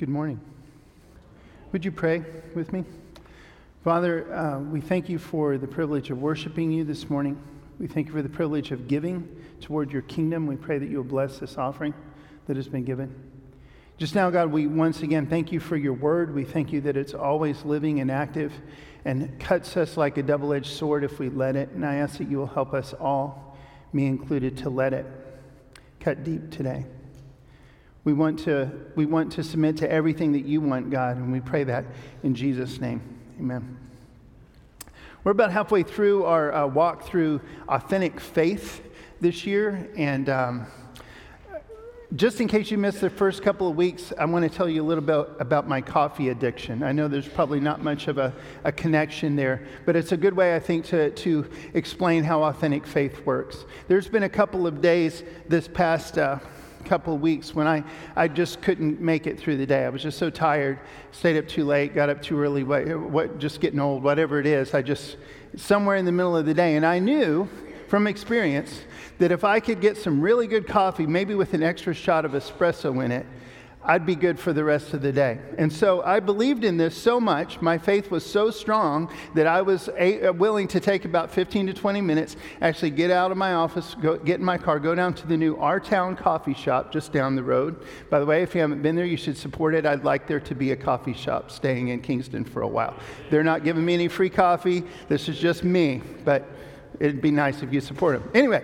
Good morning. Would you pray with me? Father, uh, we thank you for the privilege of worshiping you this morning. We thank you for the privilege of giving toward your kingdom. We pray that you will bless this offering that has been given. Just now, God, we once again thank you for your word. We thank you that it's always living and active and cuts us like a double edged sword if we let it. And I ask that you will help us all, me included, to let it cut deep today. We want to, we want to submit to everything that you want, God, and we pray that in Jesus' name. Amen. We're about halfway through our uh, walk through authentic faith this year, and um, just in case you missed the first couple of weeks, I want to tell you a little bit about my coffee addiction. I know there's probably not much of a, a connection there, but it's a good way, I think, to, to explain how authentic faith works. There's been a couple of days this past. Uh, couple weeks when I, I just couldn't make it through the day. I was just so tired, stayed up too late, got up too early, what, what, just getting old, whatever it is. I just, somewhere in the middle of the day. And I knew from experience that if I could get some really good coffee, maybe with an extra shot of espresso in it, I'd be good for the rest of the day. And so I believed in this so much, my faith was so strong that I was a, uh, willing to take about 15 to 20 minutes, actually get out of my office, go, get in my car, go down to the new Our Town coffee shop just down the road. By the way, if you haven't been there, you should support it. I'd like there to be a coffee shop staying in Kingston for a while. They're not giving me any free coffee. This is just me, but it'd be nice if you support them. Anyway,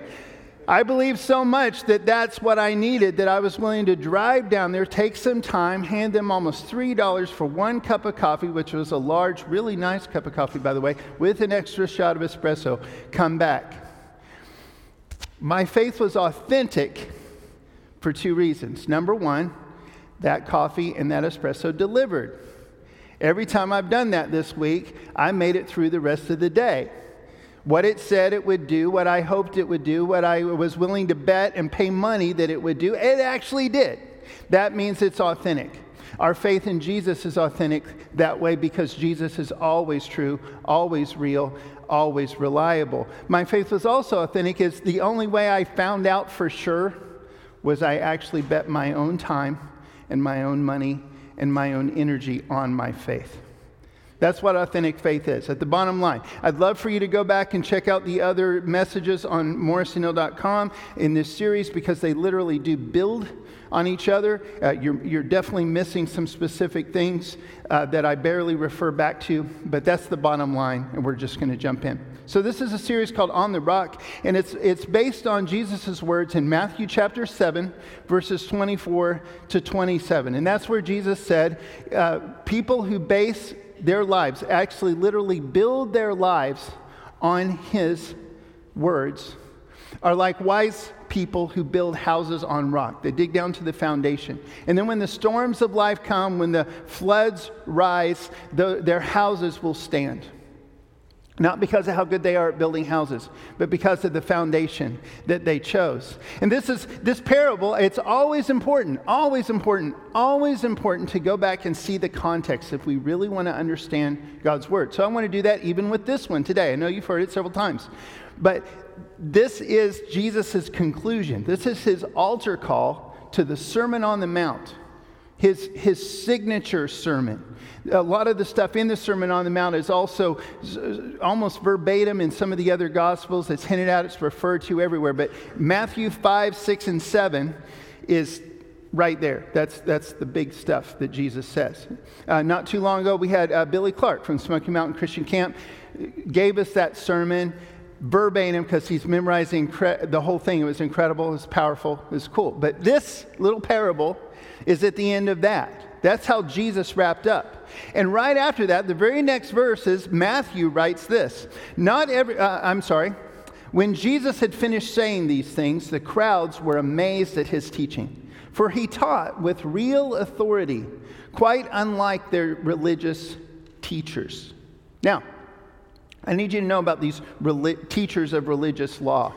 I believe so much that that's what I needed that I was willing to drive down there, take some time, hand them almost $3 for one cup of coffee, which was a large, really nice cup of coffee, by the way, with an extra shot of espresso, come back. My faith was authentic for two reasons. Number one, that coffee and that espresso delivered. Every time I've done that this week, I made it through the rest of the day what it said it would do, what I hoped it would do, what I was willing to bet and pay money that it would do, it actually did. That means it's authentic. Our faith in Jesus is authentic that way because Jesus is always true, always real, always reliable. My faith was also authentic is the only way I found out for sure was I actually bet my own time and my own money and my own energy on my faith. That's what authentic faith is. At the bottom line, I'd love for you to go back and check out the other messages on morrisonhill.com in this series because they literally do build on each other. Uh, you're, you're definitely missing some specific things uh, that I barely refer back to, but that's the bottom line, and we're just going to jump in. So, this is a series called On the Rock, and it's, it's based on Jesus' words in Matthew chapter 7, verses 24 to 27. And that's where Jesus said, uh, People who base their lives, actually literally build their lives on his words, are like wise people who build houses on rock. They dig down to the foundation. And then when the storms of life come, when the floods rise, the, their houses will stand. Not because of how good they are at building houses, but because of the foundation that they chose. And this is this parable, it's always important, always important, always important to go back and see the context if we really want to understand God's word. So I want to do that even with this one today. I know you've heard it several times. But this is Jesus' conclusion. This is his altar call to the Sermon on the Mount his, his signature sermon. A lot of the stuff in the Sermon on the Mount is also almost verbatim in some of the other Gospels. It's hinted at, it's referred to everywhere. But Matthew 5, 6, and 7 is right there. That's, that's the big stuff that Jesus says. Uh, not too long ago, we had uh, Billy Clark from Smoky Mountain Christian Camp gave us that sermon verbatim because he's memorizing cre- the whole thing. It was incredible, it was powerful, it was cool. But this little parable is at the end of that. That's how Jesus wrapped up. And right after that, the very next verse is Matthew writes this. Not every, uh, I'm sorry. When Jesus had finished saying these things, the crowds were amazed at his teaching, for he taught with real authority, quite unlike their religious teachers. Now, I need you to know about these teachers of religious law.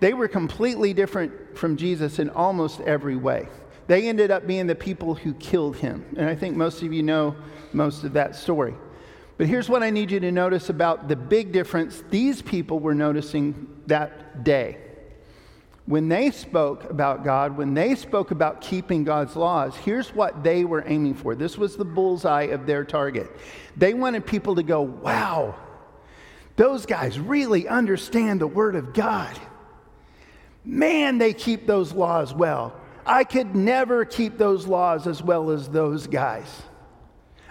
They were completely different from Jesus in almost every way. They ended up being the people who killed him. And I think most of you know most of that story. But here's what I need you to notice about the big difference these people were noticing that day. when they spoke about God, when they spoke about keeping God's laws, here's what they were aiming for. This was the bullseye of their target. They wanted people to go, wow, those guys really understand the Word of God. Man, they keep those laws well. I could never keep those laws as well as those guys.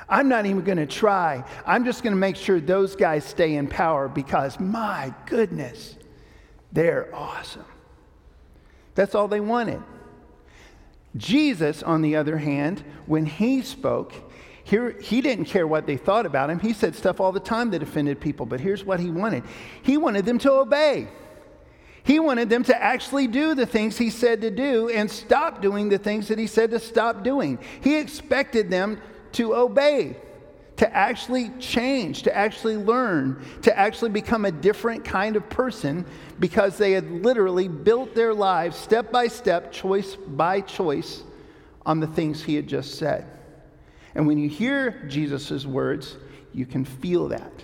I'm not even going to try. I'm just going to make sure those guys stay in power because, my goodness, they're awesome. That's all they wanted. Jesus, on the other hand, when he spoke, here, he didn't care what they thought about him. He said stuff all the time that offended people, but here's what he wanted he wanted them to obey. He wanted them to actually do the things he said to do and stop doing the things that he said to stop doing. He expected them to obey to actually change, to actually learn, to actually become a different kind of person because they had literally built their lives step by step, choice by choice, on the things he had just said. And when you hear Jesus' words, you can feel that.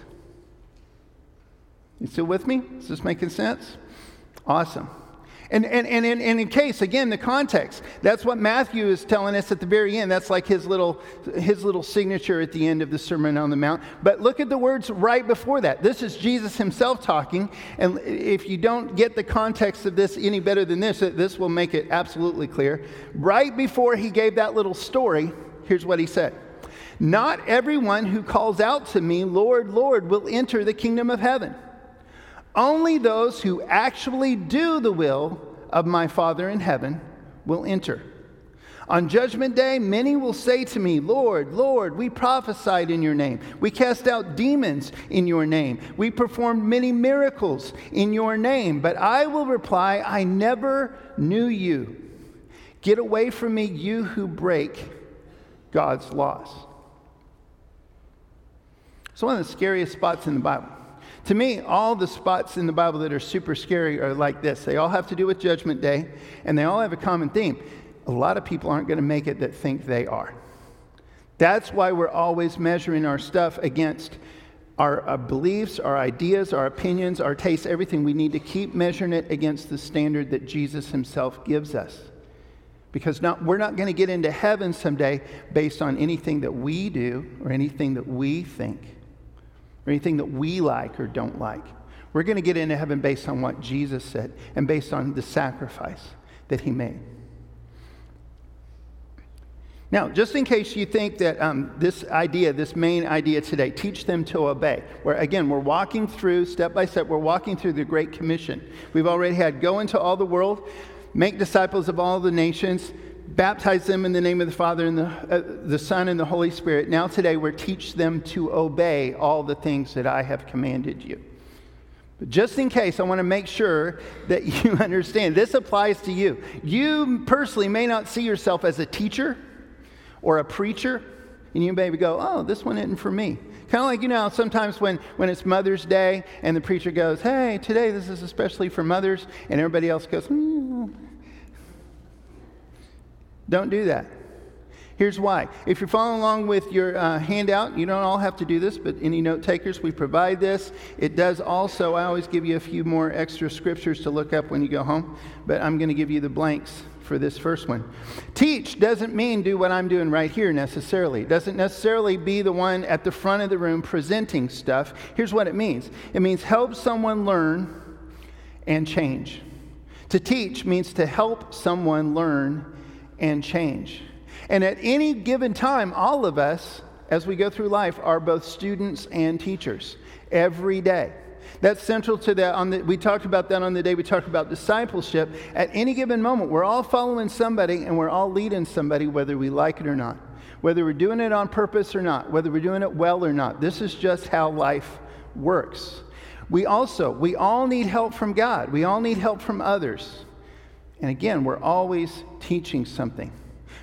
You still with me? Is this making sense? Awesome. And, and, and, and, in case, again, the context, that's what Matthew is telling us at the very end. That's like his little, his little signature at the end of the Sermon on the Mount. But look at the words right before that. This is Jesus himself talking. And if you don't get the context of this any better than this, this will make it absolutely clear. Right before he gave that little story, here's what he said Not everyone who calls out to me, Lord, Lord, will enter the kingdom of heaven only those who actually do the will of my Father in heaven will enter. On judgment day, many will say to me, Lord, Lord, we prophesied in your name. We cast out demons in your name. We performed many miracles in your name. But I will reply, I never knew you. Get away from me, you who break God's laws. It's one of the scariest spots in the Bible. To me, all the spots in the Bible that are super scary are like this. They all have to do with Judgment Day, and they all have a common theme. A lot of people aren't going to make it that think they are. That's why we're always measuring our stuff against our, our, beliefs, our ideas, our opinions, our tastes, everything. We need to keep measuring it against the standard that Jesus himself gives us. Because not, we're not going to get into heaven someday based on anything that we do or anything that we think or anything that we like or don't like. We're going to get into heaven based on what Jesus said and based on the sacrifice that he made. Now, just in case you think that um, this idea, this main idea today, teach them to obey, where again, we're walking through, step by step, we're walking through the Great Commission. We've already had go into all the world, make disciples of all the nations, baptize them in the name of the Father and the, uh, the Son and the Holy Spirit. Now, today, we're teach them to obey all the things that I have commanded you. But just in case, I want to make sure that you understand this applies to you. You personally may not see yourself as a teacher or a preacher, and you maybe go, oh, this one isn't for me. Kind of like, you know, sometimes when, when it's Mother's Day and the preacher goes, hey, today this is especially for mothers, and everybody else goes, mm, don't do that. Here's why. If you're following along with your uh, handout, you don't all have to do this, but any note takers, we provide this. It does also, I always give you a few more extra scriptures to look up when you go home, but I'm going to give you the blanks for this first one. Teach doesn't mean do what I'm doing right here necessarily. It doesn't necessarily be the one at the front of the room presenting stuff. Here's what it means it means help someone learn and change. To teach means to help someone learn and change. And at any given time, all of us, as we go through life, are both students and teachers every day. That's central to that. On the, we talked about that on the day we talked about discipleship. At any given moment, we're all following somebody and we're all leading somebody, whether we like it or not, whether we're doing it on purpose or not, whether we're doing it well or not. This is just how life works. We also, we all need help from God. We all need help from others. And again, we're always teaching something.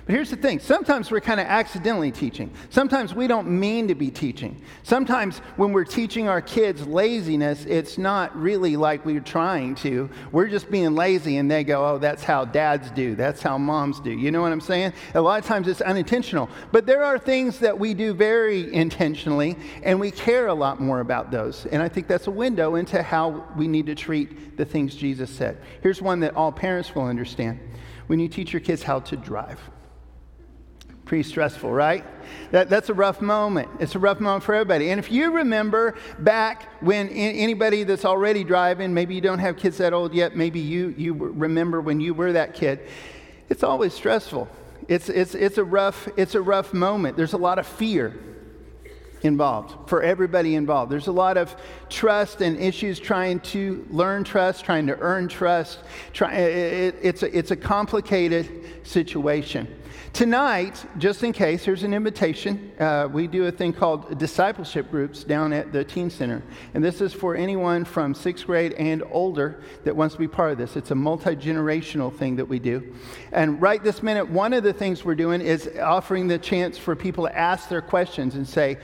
But here's the thing sometimes we're kind of accidentally teaching. Sometimes we don't mean to be teaching. Sometimes when we're teaching our kids laziness, it's not really like we're trying to. We're just being lazy, and they go, oh, that's how dads do. That's how moms do. You know what I'm saying? A lot of times it's unintentional. But there are things that we do very intentionally, and we care a lot more about those. And I think that's a window into how we need to treat the things Jesus said. Here's one that all parents will understand when you teach your kids how to drive. Pretty stressful, right? That, that's a rough moment. It's a rough moment for everybody. And if you remember back when anybody that's already driving, maybe you don't have kids that old yet, maybe you, you remember when you were that kid, it's always stressful. It's, it's, it's, a rough, it's a rough moment. There's a lot of fear involved, for everybody involved. There's a lot of trust and issues trying to learn trust, trying to earn trust. Try, it, it's, a, it's a complicated situation. Tonight, just in case, here's an invitation. Uh, we do a thing called discipleship groups down at the Teen Center. And this is for anyone from sixth grade and older that wants to be part of this. It's a multi generational thing that we do. And right this minute, one of the things we're doing is offering the chance for people to ask their questions and say,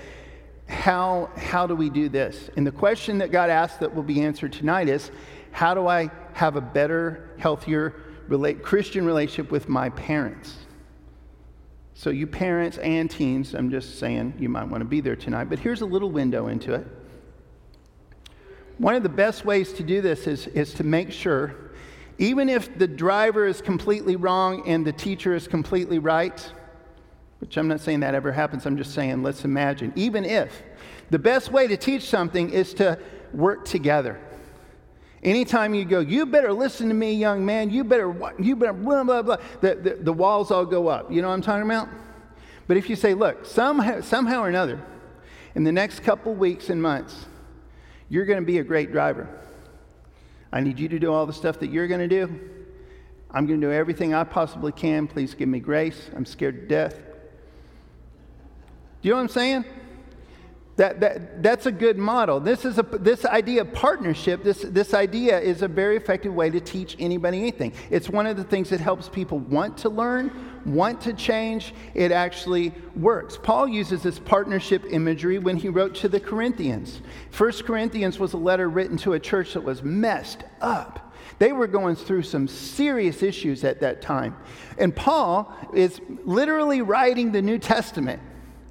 how, how do we do this? And the question that got asked that will be answered tonight is how do I have a better, healthier relate, Christian relationship with my parents? So, you parents and teens, I'm just saying you might want to be there tonight, but here's a little window into it. One of the best ways to do this is, is to make sure, even if the driver is completely wrong and the teacher is completely right, which I'm not saying that ever happens, I'm just saying let's imagine, even if, the best way to teach something is to work together. Anytime you go, you better listen to me, young man, you better, you better, blah, blah, blah, the, the, the walls all go up. You know what I'm talking about? But if you say, look, somehow, somehow or another, in the next couple weeks and months, you're going to be a great driver. I need you to do all the stuff that you're going to do. I'm going to do everything I possibly can. Please give me grace. I'm scared to death. Do you know what I'm saying? That, that, that's a good model. This, is a, this idea of partnership, this, this idea is a very effective way to teach anybody anything. It's one of the things that helps people want to learn, want to change. It actually works. Paul uses this partnership imagery when he wrote to the Corinthians. First Corinthians was a letter written to a church that was messed up. They were going through some serious issues at that time. And Paul is literally writing the New Testament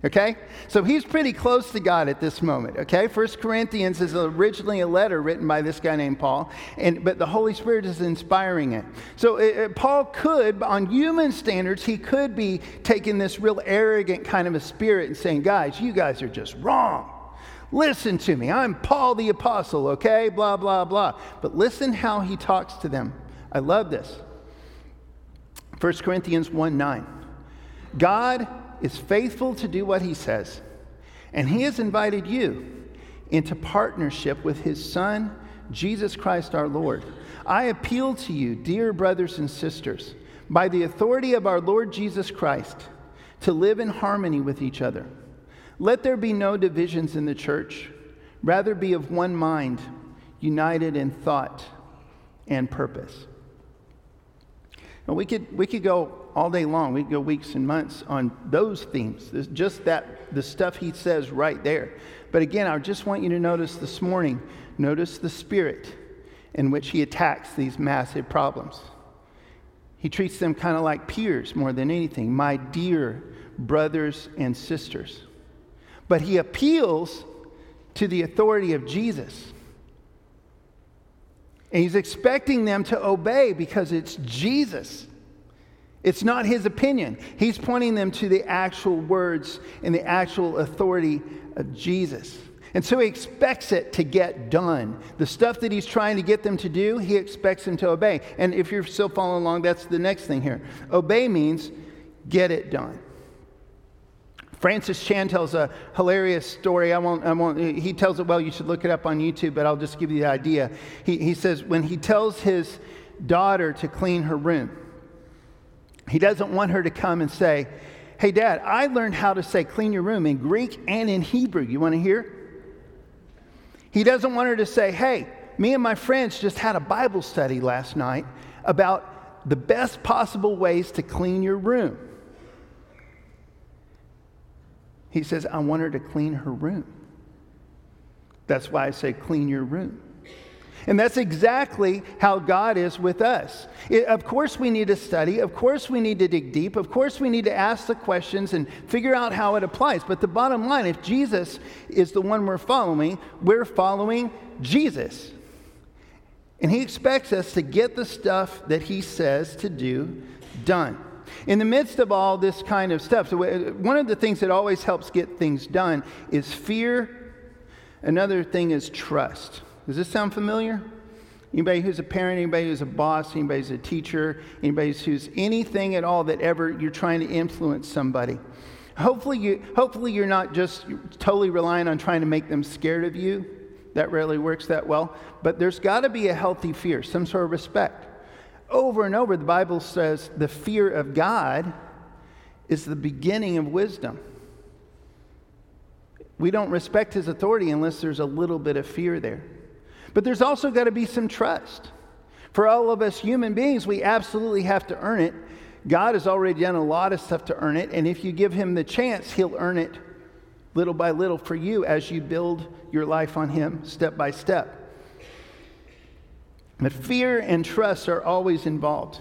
okay? So he's pretty close to God at this moment, okay? First Corinthians is originally a letter written by this guy named Paul, and, but the Holy Spirit is inspiring it. So it, it, Paul could, on human standards, he could be taking this real arrogant kind of a spirit and saying, guys, you guys are just wrong. Listen to me. I'm Paul the Apostle, okay? Blah, blah, blah. But listen how he talks to them. I love this. 1 Corinthians 1 9. God is faithful to do what he says, and he has invited you into partnership with his Son, Jesus Christ our Lord. I appeal to you, dear brothers and sisters, by the authority of our Lord Jesus Christ, to live in harmony with each other. Let there be no divisions in the church, rather, be of one mind, united in thought and purpose. And we could, we could go all day long. We could go weeks and months on those themes. Just that, the stuff he says right there. But again, I just want you to notice this morning, notice the spirit in which he attacks these massive problems. He treats them kind of like peers more than anything, my dear brothers and sisters. But he appeals to the authority of Jesus. And he's expecting them to obey because it's Jesus. It's not his opinion. He's pointing them to the actual words and the actual authority of Jesus. And so he expects it to get done. The stuff that he's trying to get them to do, he expects them to obey. And if you're still following along, that's the next thing here. Obey means get it done. Francis Chan tells a hilarious story. I won't, I won't, he tells it well. You should look it up on YouTube, but I'll just give you the idea. He, he says when he tells his daughter to clean her room, he doesn't want her to come and say, Hey, Dad, I learned how to say clean your room in Greek and in Hebrew. You want to hear? He doesn't want her to say, Hey, me and my friends just had a Bible study last night about the best possible ways to clean your room. He says, I want her to clean her room. That's why I say, clean your room. And that's exactly how God is with us. It, of course, we need to study. Of course, we need to dig deep. Of course, we need to ask the questions and figure out how it applies. But the bottom line if Jesus is the one we're following, we're following Jesus. And he expects us to get the stuff that he says to do done. In the midst of all this kind of stuff, so uh, one of the things that always helps get things done is fear. Another thing is trust. Does this sound familiar? Anybody who's a parent, anybody who's a boss, anybody who's a teacher, anybody who's anything at all that ever you're trying to influence somebody. Hopefully, you, hopefully you're not just totally relying on trying to make them scared of you. That rarely works that well. But there's got to be a healthy fear, some sort of respect. Over and over, the Bible says the fear of God is the beginning of wisdom. We don't respect his authority unless there's a little bit of fear there. But there's also got to be some trust. For all of us human beings, we absolutely have to earn it. God has already done a lot of stuff to earn it, and if you give him the chance, he'll earn it little by little for you as you build your life on him step by step. But fear and trust are always involved.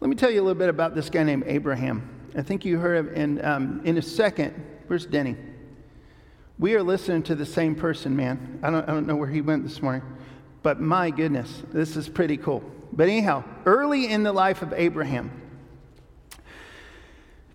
Let me tell you a little bit about this guy named Abraham. I think you heard him in, um, in a second. Where's Denny? We are listening to the same person, man. I don't, I don't know where he went this morning, but my goodness, this is pretty cool. But anyhow, early in the life of Abraham,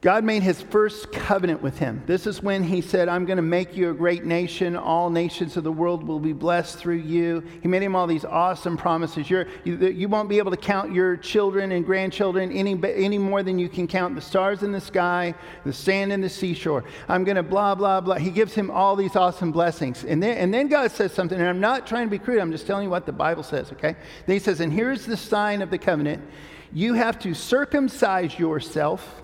God made his first covenant with him. This is when he said, I'm going to make you a great nation. All nations of the world will be blessed through you. He made him all these awesome promises. You're, you, you won't be able to count your children and grandchildren any, any more than you can count the stars in the sky, the sand in the seashore. I'm going to blah, blah, blah. He gives him all these awesome blessings. And then, and then God says something, and I'm not trying to be crude, I'm just telling you what the Bible says, okay? Then he says, And here's the sign of the covenant you have to circumcise yourself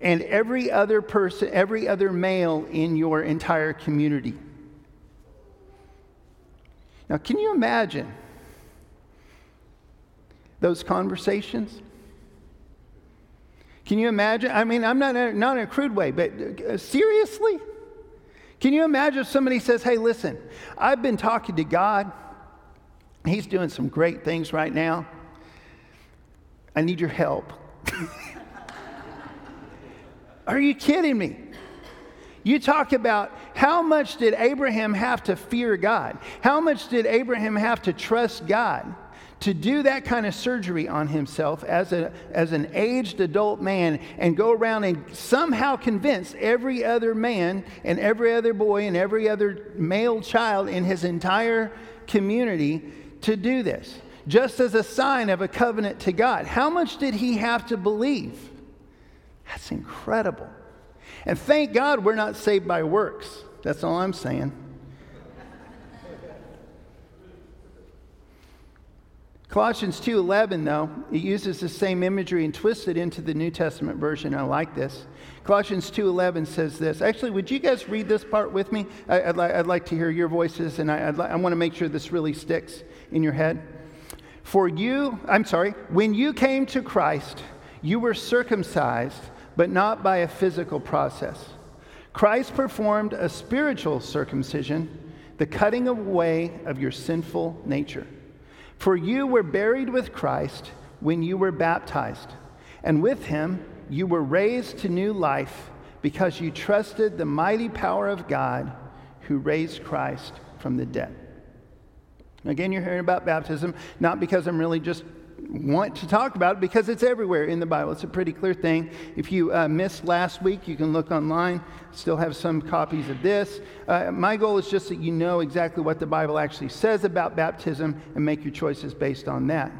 and every other person, every other male in your entire community. Now, can you imagine those conversations? Can you imagine? I mean, I'm not, not in a crude way, but uh, seriously? Can you imagine if somebody says, hey, listen, I've been talking to God. He's doing some great things right now. I need your help. Are you kidding me? You talk about how much did Abraham have to fear God? How much did Abraham have to trust God to do that kind of surgery on himself as, a, as an aged adult man and go around and somehow convince every other man and every other boy and every other male child in his entire community to do this, just as a sign of a covenant to God? How much did he have to believe? That's incredible. And thank God we're not saved by works. That's all I'm saying. Colossians 2:11 though, it uses the same imagery and twists it into the New Testament version. I like this. Colossians 2:11 says this. Actually, would you guys read this part with me? I, would li- I'd like to hear your voices, and I, li- I want to make sure this really sticks in your head. For you, I'm sorry, when you came to Christ, you were circumcised but not by a physical process. Christ performed a spiritual circumcision, the cutting away of your sinful nature. For you were buried with Christ when you were baptized, and with him you were raised to new life because you trusted the mighty power of God who raised Christ from the dead. Again, you're hearing about baptism, not because I'm really just want to talk about it because it's everywhere in the Bible. It's a pretty clear thing. If you uh, missed last week, you can look online. Still have some copies of this. Uh, my goal is just that you know exactly what the Bible actually says about baptism and make your choices based on that.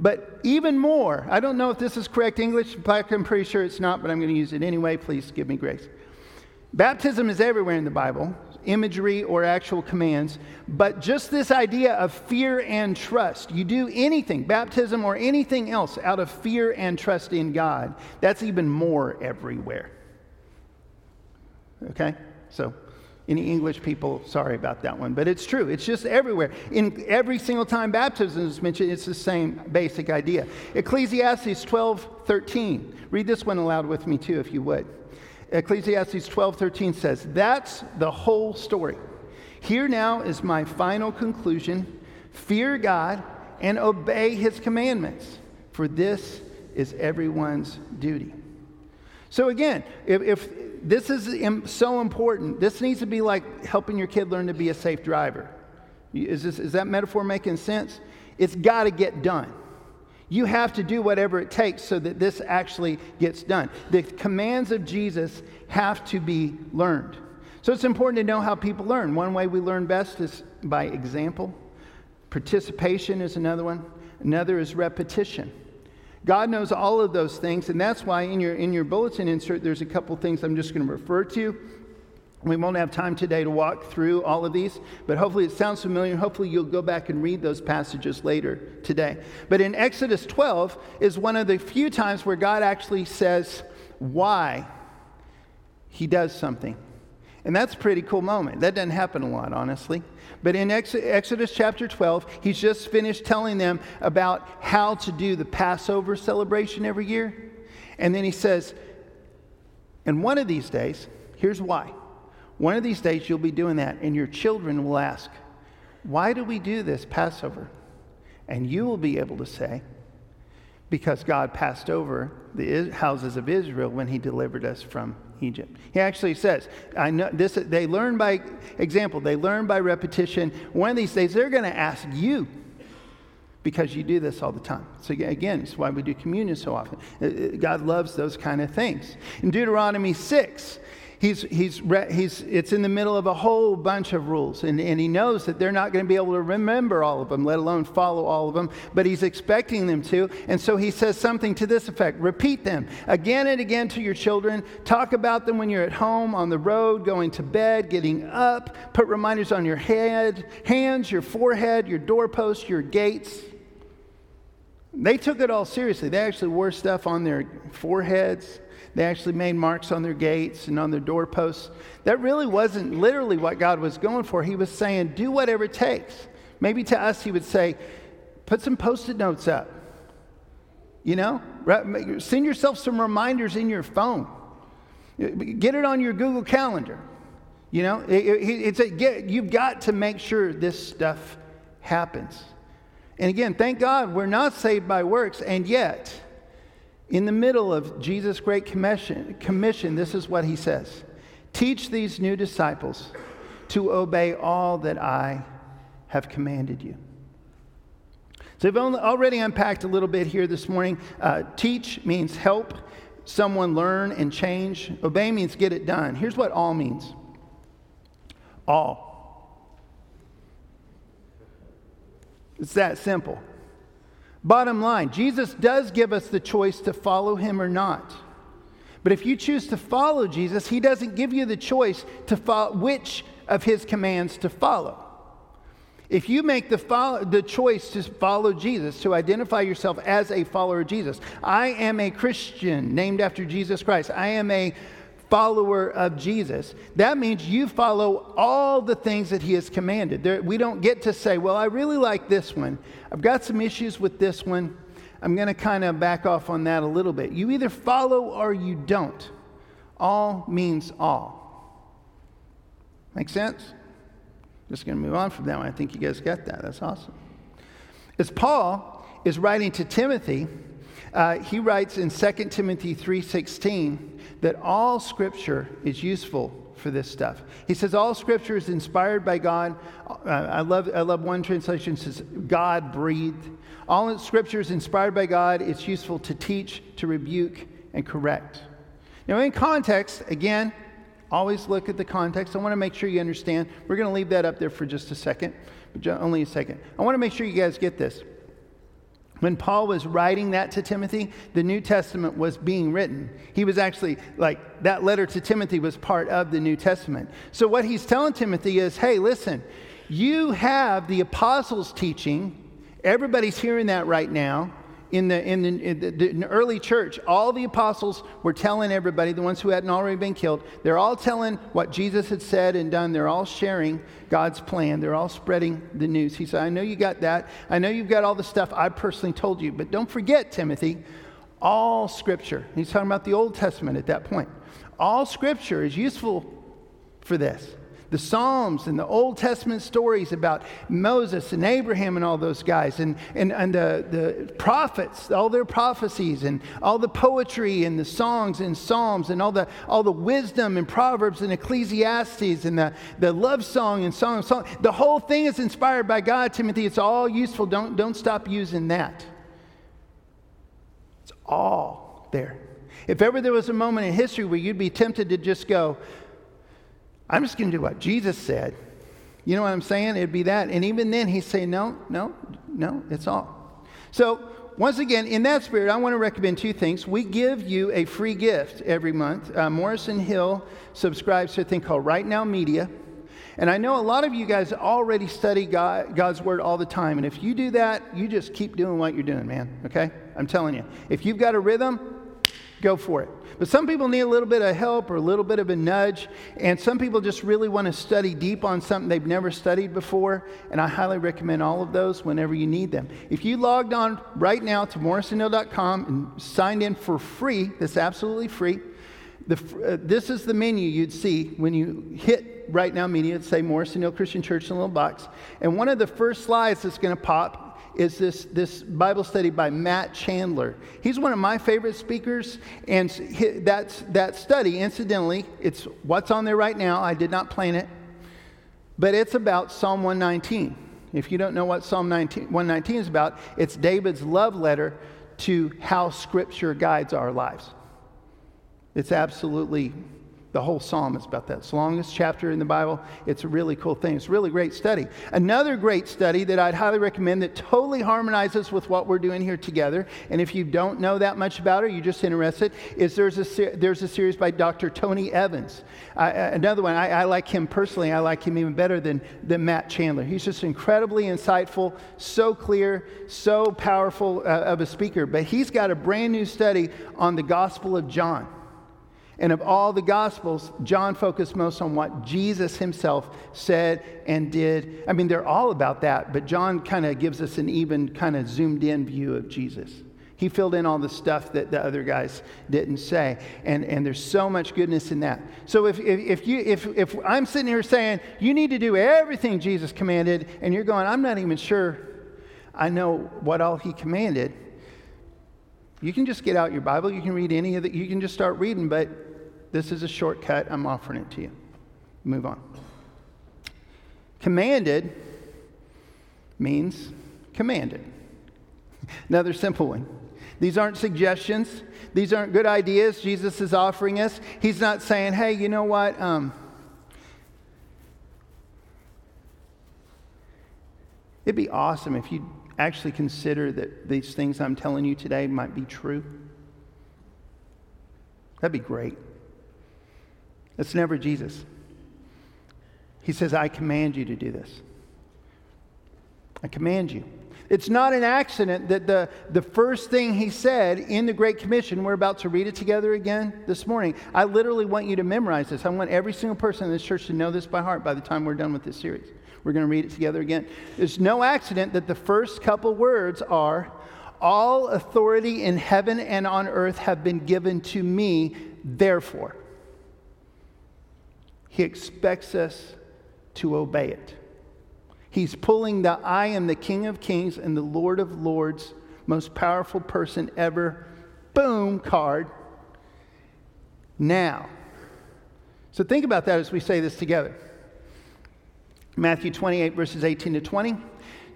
But even more, I don't know if this is correct English. I'm pretty sure it's not, but I'm going to use it anyway. Please give me grace. Baptism is everywhere in the Bible imagery or actual commands, but just this idea of fear and trust. You do anything, baptism or anything else, out of fear and trust in God. That's even more everywhere. Okay? So, Any English people, sorry about that one, but it's true. It's just everywhere. In every single time baptism is mentioned, it's the same basic idea. Ecclesiastes 12 13. Read this one aloud with me, too, if you would. Ecclesiastes 12 13 says, That's the whole story. Here now is my final conclusion fear God and obey his commandments, for this is everyone's duty. So, again, if, if this is so important, this needs to be like helping your kid learn to be a safe driver. Is, this, is that metaphor making sense? It's got to get done. You have to do whatever it takes so that this actually gets done. The commands of Jesus have to be learned. So it's important to know how people learn. One way we learn best is by example. Participation is another one. Another is repetition. God knows all of those things, and that's why in your, in your bulletin insert, there's a couple things I'm just going to refer to. We won't have time today to walk through all of these, but hopefully it sounds familiar. Hopefully you'll go back and read those passages later today. But in Exodus 12 is one of the few times where God actually says why he does something. And that's a pretty cool moment. That doesn't happen a lot, honestly. But in Exodus chapter 12, he's just finished telling them about how to do the Passover celebration every year. And then he says, and one of these days, here's why. One of these days you'll be doing that, and your children will ask, Why do we do this Passover? And you will be able to say, Because God passed over the houses of Israel when he delivered us from Egypt. He actually says, I know this they learn by example, they learn by repetition. One of these days they're going to ask you because you do this all the time. So again, it's why we do communion so often. Uh, uh, God loves those kind of things. In Deuteronomy 6, he's, he's, he's, it's in the middle of a whole bunch of rules, and, and he knows that they're not going to be able to remember all of them, let alone follow all of them, but he's expecting them to. And so he says something to this effect repeat them again and again to your children. Talk about them when you're at home, on the road, going to bed, getting up. Put reminders on your head, hands, your forehead, your doorposts, your gates. They took it all seriously. They actually wore stuff on their foreheads they actually made marks on their gates and on their doorposts. That really wasn't literally what God was going for. He was saying, do whatever it takes. Maybe to us, He would say, put some post it notes up. You know, send yourself some reminders in your phone. Get it on your Google Calendar. You know, it's a, get, you've got to make sure this stuff happens. And again, thank God we're not saved by works, and yet in the middle of Jesus' great commission, commission, this is what he says Teach these new disciples to obey all that I have commanded you. So I've already unpacked a little bit here this morning. Uh, teach means help someone learn and change. Obey means get it done. Here's what all means all. It's that simple. Bottom line, Jesus does give us the choice to follow him or not. But if you choose to follow Jesus, he doesn't give you the choice to follow which of his commands to follow. If you make the, follow, the choice to follow Jesus, to identify yourself as a follower of Jesus, I am a Christian named after Jesus Christ. I am a follower of Jesus, that means you follow all the things that he has commanded. There, we don't get to say, well, I really like this one. I've got some issues with this one. I'm going to kind of back off on that a little bit. You either follow or you don't. All means all. Make sense? Just going to move on from that one. I think you guys got that. That's awesome. As Paul is writing to Timothy, uh, he writes in 2 Timothy 3:16 that all scripture is useful for this stuff. He says all scripture is inspired by God. Uh, I love I love one translation says God breathed. All scripture is inspired by God. It's useful to teach, to rebuke, and correct. Now, in context, again, always look at the context. I want to make sure you understand. We're going to leave that up there for just a second, but only a second. I want to make sure you guys get this. When Paul was writing that to Timothy, the New Testament was being written. He was actually, like, that letter to Timothy was part of the New Testament. So, what he's telling Timothy is hey, listen, you have the apostles' teaching. Everybody's hearing that right now in the, in, the, in, the, the early church, all the apostles were telling everybody, the ones who hadn't already been killed, they're all telling what Jesus had said and done. They're all sharing God's plan. They're all spreading the news. He said, I know you got that. I know you've got all the stuff I personally told you, but don't forget, Timothy, all scripture. He's talking about the Old Testament at that point. All scripture is useful for this the Psalms and the Old Testament stories about Moses and Abraham and all those guys, and, and, and the, the prophets, all their prophecies, and all the poetry and the songs and Psalms, and all the, all the wisdom and Proverbs and Ecclesiastes, and the, the love song and Song of Song. The whole thing is inspired by God, Timothy. It's all useful. Don't, don't stop using that. It's all there. If ever there was a moment in history where you'd be tempted to just go, I'm just going to do what Jesus said. You know what I'm saying? It'd be that. And even then, he'd say, no, no, no, it's all. So, once again, in that spirit, I want to recommend two things. We give you a free gift every month. Uh, Morrison Hill subscribes to a thing called Right Now Media. And I know a lot of you guys already study God, God's Word all the time. And if you do that, you just keep doing what you're doing, man. Okay? I'm telling you. If you've got a rhythm, go for it. But some people need a little bit of help or a little bit of a nudge, and some people just really want to study deep on something they've never studied before, and I highly recommend all of those whenever you need them. If you logged on right now to morrisonhill.com and signed in for free, that's absolutely free. The, uh, this is the menu you'd see when you hit Right Now Media. It'd say Morrison Hill Christian Church in a little box. And one of the first slides that's going to pop is this, this Bible study by Matt Chandler. He's one of my favorite speakers, and that's, that study, incidentally, it's what's on there right now. I did not plan it, but it's about Psalm 119. If you don't know what Psalm 19, 119 is about, it's David's love letter to how Scripture guides our lives. It's absolutely the whole psalm is about that. It's the longest chapter in the Bible. It's a really cool thing. It's a really great study. Another great study that I'd highly recommend that totally harmonizes with what we're doing here together. And if you don't know that much about it, you're just interested, is there's a, there's a series by Dr. Tony Evans. Uh, another one, I, I, like him personally. I like him even better than, than Matt Chandler. He's just incredibly insightful, so clear, so powerful uh, of a speaker. But he's got a brand new study on the Gospel of John. And of all the Gospels, John focused most on what Jesus himself said and did. I mean, they're all about that, but John kind of gives us an even kind of zoomed in view of Jesus. He filled in all the stuff that the other guys didn't say. And, and there's so much goodness in that. So if, if, if, you, if, if I'm sitting here saying, you need to do everything Jesus commanded, and you're going, I'm not even sure I know what all he commanded, you can just get out your Bible. You can read any of it. You can just start reading, but this is a shortcut. I'm offering it to you. Move on. Commanded means commanded. Another simple one. These aren't suggestions. These aren't good ideas Jesus is offering us. He's not saying, hey, you know what? Um, it'd be awesome if you actually consider that these things I'm telling you today might be true? That'd be great. That's never Jesus. He says, I command you to do this. I command you. It's not an accident that the, the first thing he said in the Great Commission, we're about to read it together again this morning. I literally want you to memorize this. I want every single person in this church to know this by heart by the time we're done with this series. We're going to read it together again. There's no accident that the first couple words are All authority in heaven and on earth have been given to me, therefore. He expects us to obey it. He's pulling the I am the King of Kings and the Lord of Lords, most powerful person ever, boom card. Now. So think about that as we say this together. Matthew 28, verses 18 to 20.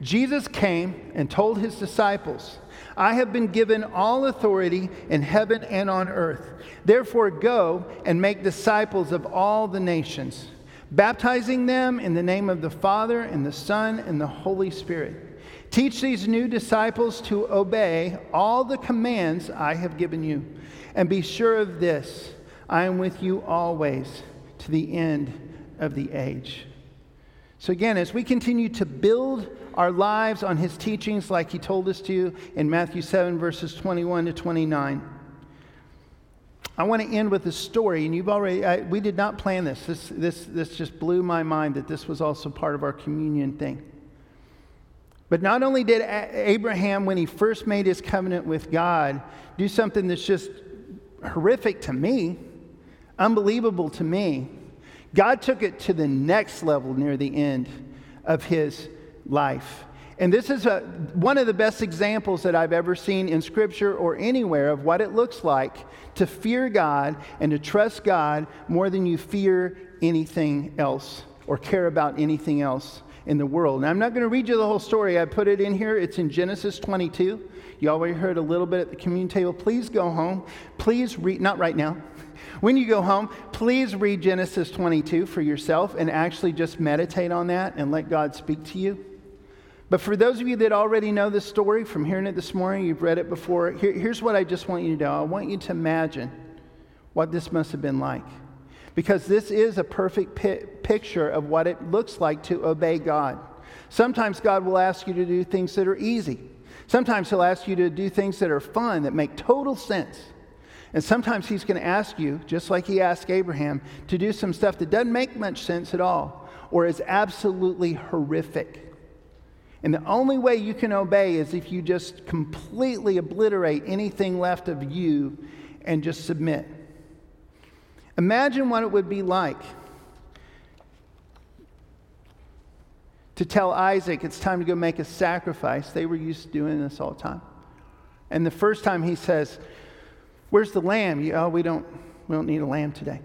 Jesus came and told his disciples, I have been given all authority in heaven and on earth. Therefore, go and make disciples of all the nations, baptizing them in the name of the Father, and the Son, and the Holy Spirit. Teach these new disciples to obey all the commands I have given you. And be sure of this I am with you always to the end of the age. So, again, as we continue to build our lives on his teachings like he told us to in Matthew 7, verses 21 to 29. I want to end with a story, and you've already, I, we did not plan this. this. This, this just blew my mind that this was also part of our communion thing. But not only did Abraham, when he first made his covenant with God, do something that's just horrific to me, unbelievable to me, God took it to the next level near the end of his life. And this is a, one of the best examples that I've ever seen in Scripture or anywhere of what it looks like to fear God and to trust God more than you fear anything else or care about anything else in the world. And I'm not going to read you the whole story. I put it in here. It's in Genesis 22. You already heard a little bit at the communion table. Please go home. Please read, not right now. When you go home, please read Genesis 22 for yourself and actually just meditate on that and let God speak to you. But for those of you that already know this story from hearing it this morning, you've read it before, here, here's what I just want you to do. I want you to imagine what this must have been like. Because this is a perfect pi- picture of what it looks like to obey God. Sometimes God will ask you to do things that are easy. Sometimes He'll ask you to do things that are fun, that make total sense. And sometimes He's going to ask you, just like He asked Abraham, to do some stuff that doesn't make much sense at all or is absolutely horrific. And the only way you can obey is if you just completely obliterate anything left of you and just submit. Imagine what it would be like to tell Isaac it's time to go make a sacrifice. They were used to doing this all the time. And the first time he says, Where's the lamb? You, oh, we don't, we don't need a lamb today.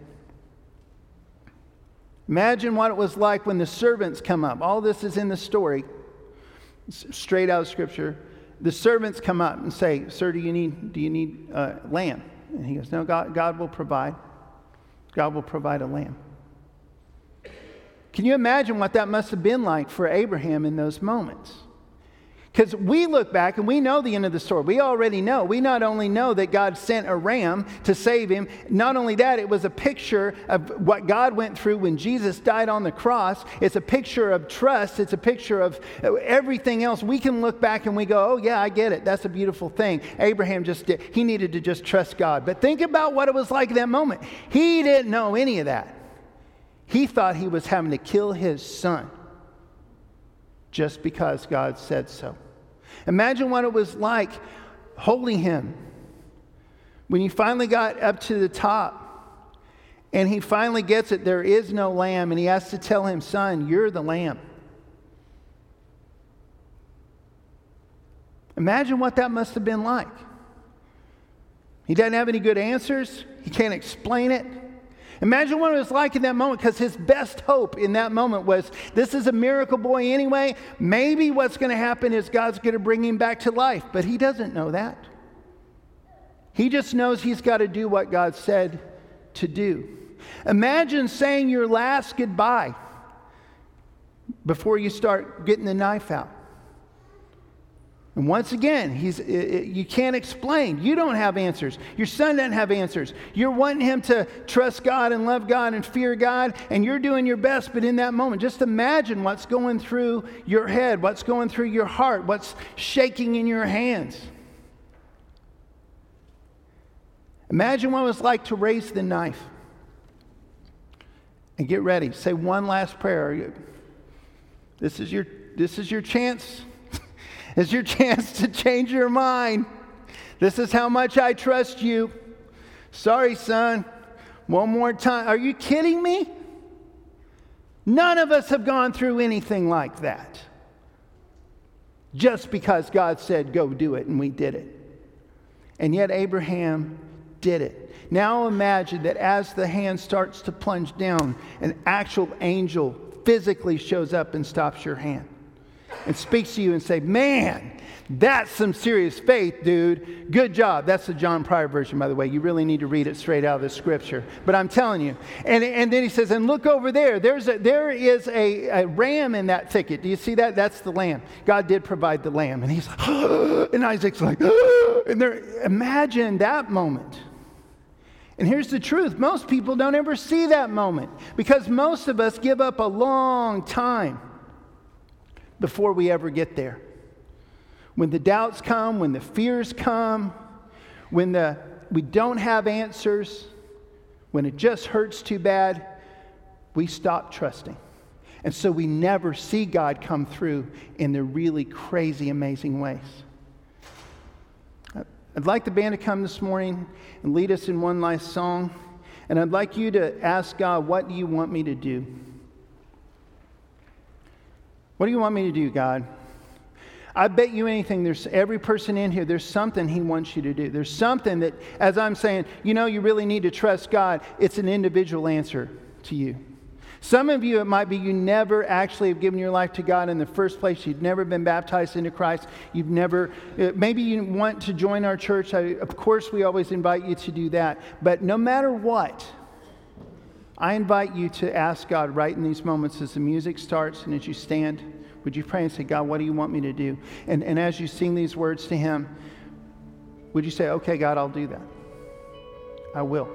Imagine what it was like when the servants come up. All this is in the story straight out of Scripture. The servants come up and say, Sir, do you need, do you need uh, lamb? And he goes, No, God, God will provide. God will provide a lamb. Can you imagine what that must have been like for Abraham in those moments? Because we look back and we know the end of the story. We already know. We not only know that God sent a ram to save him, not only that, it was a picture of what God went through when Jesus died on the cross. It's a picture of trust. It's a picture of everything else. We can look back and we go, oh, yeah, I get it. That's a beautiful thing. Abraham just did. He needed to just trust God. But think about what it was like at that moment. He didn't know any of that. He thought he was having to kill his son just because God said so. Imagine what it was like holding him. When you finally got up to the top and he finally gets it there is no lamb and he has to tell him son you're the lamb. Imagine what that must have been like. He doesn't have any good answers. He can't explain it Imagine what it was like in that moment because his best hope in that moment was this is a miracle boy anyway. Maybe what's going to happen is God's going to bring him back to life, but he doesn't know that. He just knows he's got to do what God said to do. Imagine saying your last goodbye before you start getting the knife out. And once again, he's, you can't explain. You don't have answers. Your son doesn't have answers. You're wanting him to trust God and love God and fear God, and you're doing your best, but in that moment, just imagine what's going through your head, what's going through your heart, what's shaking in your hands. Imagine what it was like to raise the knife. And get ready. Say one last prayer. This is your, this is your chance it's your chance to change your mind. This is how much I trust you. Sorry, son. One more time. Are you kidding me? None of us have gone through anything like that. Just because God said, go do it, and we did it. And yet, Abraham did it. Now imagine that as the hand starts to plunge down, an actual angel physically shows up and stops your hand and speaks to you and say, Man, that's some serious faith, dude. Good job. That's the John Pryor version, by the way. You really need to read it straight out of the scripture. But I'm telling you. And, and then he says, and look over there. There's a, there is a, a ram in that thicket. Do you see that? That's the lamb. God did provide the lamb. And he's like, and Isaac's like, and there, imagine that moment. And here's the truth most people don't ever see that moment because most of us give up a long time before we ever get there. When the doubts come, when the fears come, when the, we don't have answers, when it just hurts too bad, we stop trusting. And so we never see God come through in the really crazy, amazing ways. I'd like the band to come this morning and lead us in one last song. And I'd like you to ask God, what do you want me to do? What do you want me to do, God? I bet you anything, there's every person in here, there's something He wants you to do. There's something that, as I'm saying, you know, you really need to trust God, it's an individual answer to you. Some of you, it might be you never actually have given your life to God in the first place. You've never been baptized into Christ. You've never, uh, maybe you want to join our church. I, of course, we always invite you to do that. But no matter what, I invite you to ask God right in these moments as the music starts and as you stand, would you pray and say, God, what do you want me to do? And, and as you sing these words to Him, would you say, okay, God, I'll do that? I will.